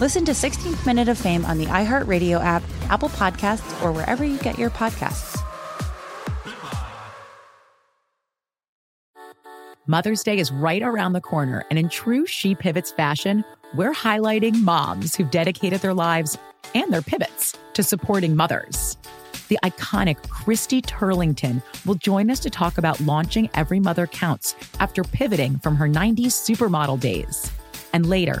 Listen to 16th Minute of Fame on the iHeartRadio app, Apple Podcasts, or wherever you get your podcasts. Mother's Day is right around the corner, and in true She Pivots fashion, we're highlighting moms who've dedicated their lives and their pivots to supporting mothers. The iconic Christy Turlington will join us to talk about launching Every Mother Counts after pivoting from her 90s supermodel days. And later,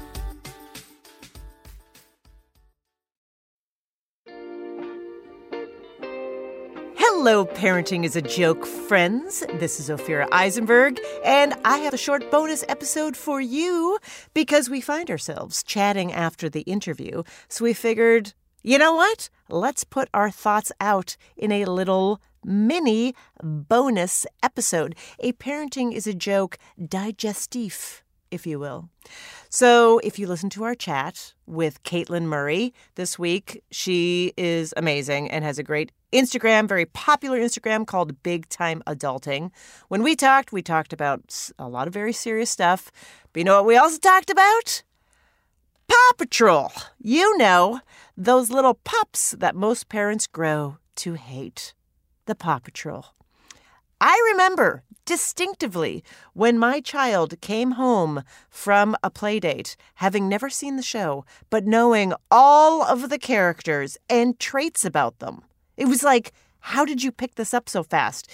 Hello, Parenting is a Joke friends. This is Ophira Eisenberg, and I have a short bonus episode for you because we find ourselves chatting after the interview. So we figured, you know what? Let's put our thoughts out in a little mini bonus episode. A Parenting is a Joke digestif, if you will. So, if you listen to our chat with Caitlin Murray this week, she is amazing and has a great Instagram, very popular Instagram called Big Time Adulting. When we talked, we talked about a lot of very serious stuff. But you know what we also talked about? Paw Patrol. You know, those little pups that most parents grow to hate. The Paw Patrol. I remember distinctively when my child came home from a playdate, having never seen the show, but knowing all of the characters and traits about them. It was like, how did you pick this up so fast?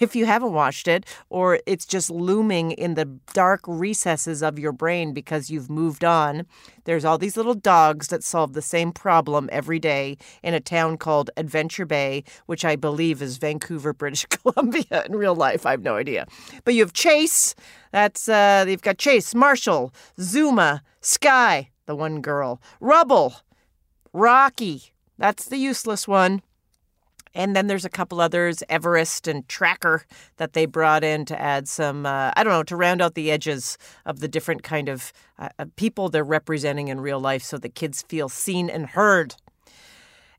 If you haven't watched it, or it's just looming in the dark recesses of your brain because you've moved on, there's all these little dogs that solve the same problem every day in a town called Adventure Bay, which I believe is Vancouver, British Columbia in real life. I have no idea. But you have Chase, that's, uh, you've got Chase, Marshall, Zuma, Sky, the one girl, Rubble, Rocky, that's the useless one. And then there's a couple others, Everest and Tracker, that they brought in to add some, uh, I don't know, to round out the edges of the different kind of uh, uh, people they're representing in real life so the kids feel seen and heard.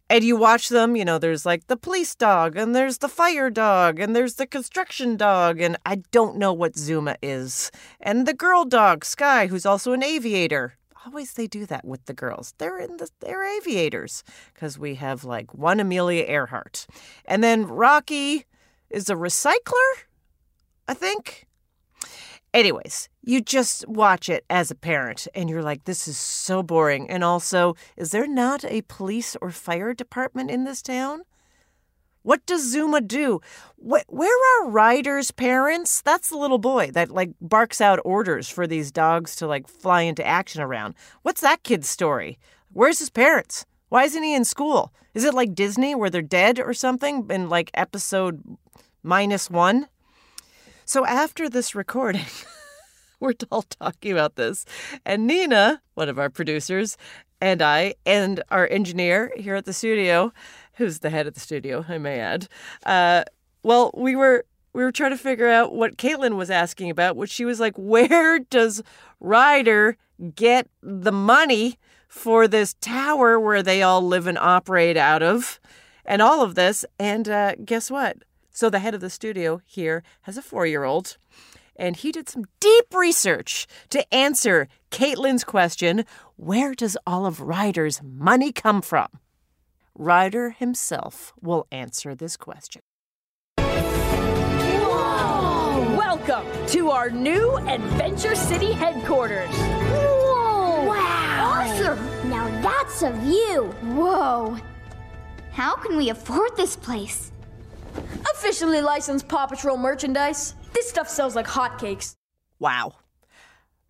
And you watch them, you know, there's like the police dog, and there's the fire dog, and there's the construction dog, and I don't know what Zuma is. And the girl dog, Sky, who's also an aviator always they do that with the girls. They're in the they're aviators because we have like one Amelia Earhart, and then Rocky is a recycler, I think. Anyways, you just watch it as a parent and you're like, this is so boring. And also, is there not a police or fire department in this town? What does Zuma do? Where are Ryder's parents? That's the little boy that like barks out orders for these dogs to like fly into action around. What's that kid's story? Where's his parents? Why isn't he in school? Is it like Disney where they're dead or something in like episode minus one? So after this recording, we're all talking about this. And Nina, one of our producers, and I, and our engineer here at the studio, who's the head of the studio, I may add. Uh, well, we were we were trying to figure out what Caitlin was asking about, which she was like, where does Ryder get the money for this tower where they all live and operate out of, and all of this? And uh, guess what? So the head of the studio here has a four year old. and he did some deep research to answer Caitlin's question where does Olive Ryder's money come from? Ryder himself will answer this question. To our new Adventure City headquarters. Whoa! Wow! Awesome! Now that's a view. Whoa! How can we afford this place? Officially licensed Paw Patrol merchandise. This stuff sells like hotcakes. Wow.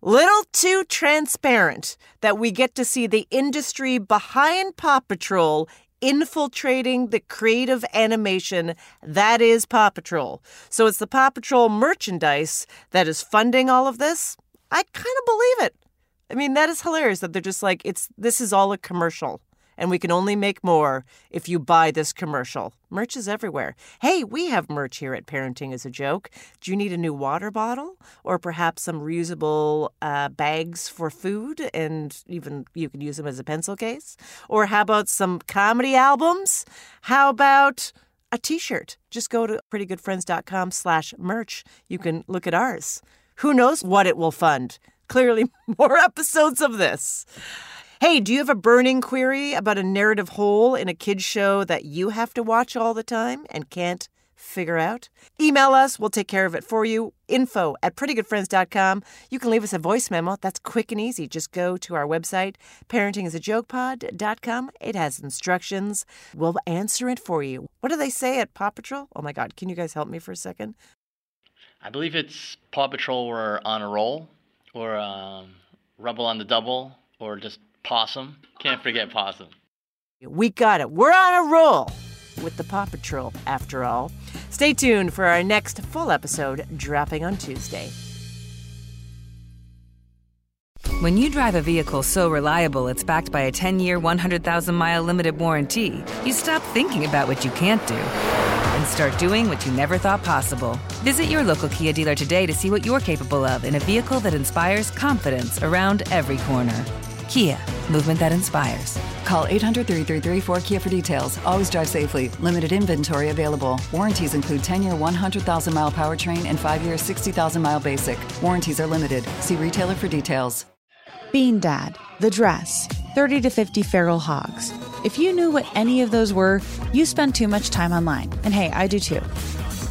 Little too transparent that we get to see the industry behind Paw Patrol infiltrating the creative animation that is Paw Patrol. So it's the Paw Patrol merchandise that is funding all of this. I kind of believe it. I mean, that is hilarious that they're just like, it's this is all a commercial and we can only make more if you buy this commercial. Merch is everywhere. Hey, we have merch here at Parenting is a Joke. Do you need a new water bottle or perhaps some reusable uh, bags for food and even you can use them as a pencil case? Or how about some comedy albums? How about a t-shirt? Just go to prettygoodfriends.com slash merch. You can look at ours. Who knows what it will fund? Clearly more episodes of this. Hey, do you have a burning query about a narrative hole in a kids show that you have to watch all the time and can't figure out? Email us, we'll take care of it for you. Info at prettygoodfriends.com. You can leave us a voice memo. That's quick and easy. Just go to our website, parentingisajokepod.com. It has instructions. We'll answer it for you. What do they say at Paw Patrol? Oh my God, can you guys help me for a second? I believe it's Paw Patrol or On a Roll, or um, Rubble on the Double, or just Pawsome. Can't forget Pawsome. We got it. We're on a roll with the Paw Patrol, after all. Stay tuned for our next full episode dropping on Tuesday. When you drive a vehicle so reliable it's backed by a 10 year, 100,000 mile limited warranty, you stop thinking about what you can't do and start doing what you never thought possible. Visit your local Kia dealer today to see what you're capable of in a vehicle that inspires confidence around every corner. Kia, movement that inspires. Call 800 333 4KIA for details. Always drive safely. Limited inventory available. Warranties include 10 year 100,000 mile powertrain and 5 year 60,000 mile basic. Warranties are limited. See retailer for details. Bean Dad, The Dress, 30 to 50 Feral Hogs. If you knew what any of those were, you spend too much time online. And hey, I do too.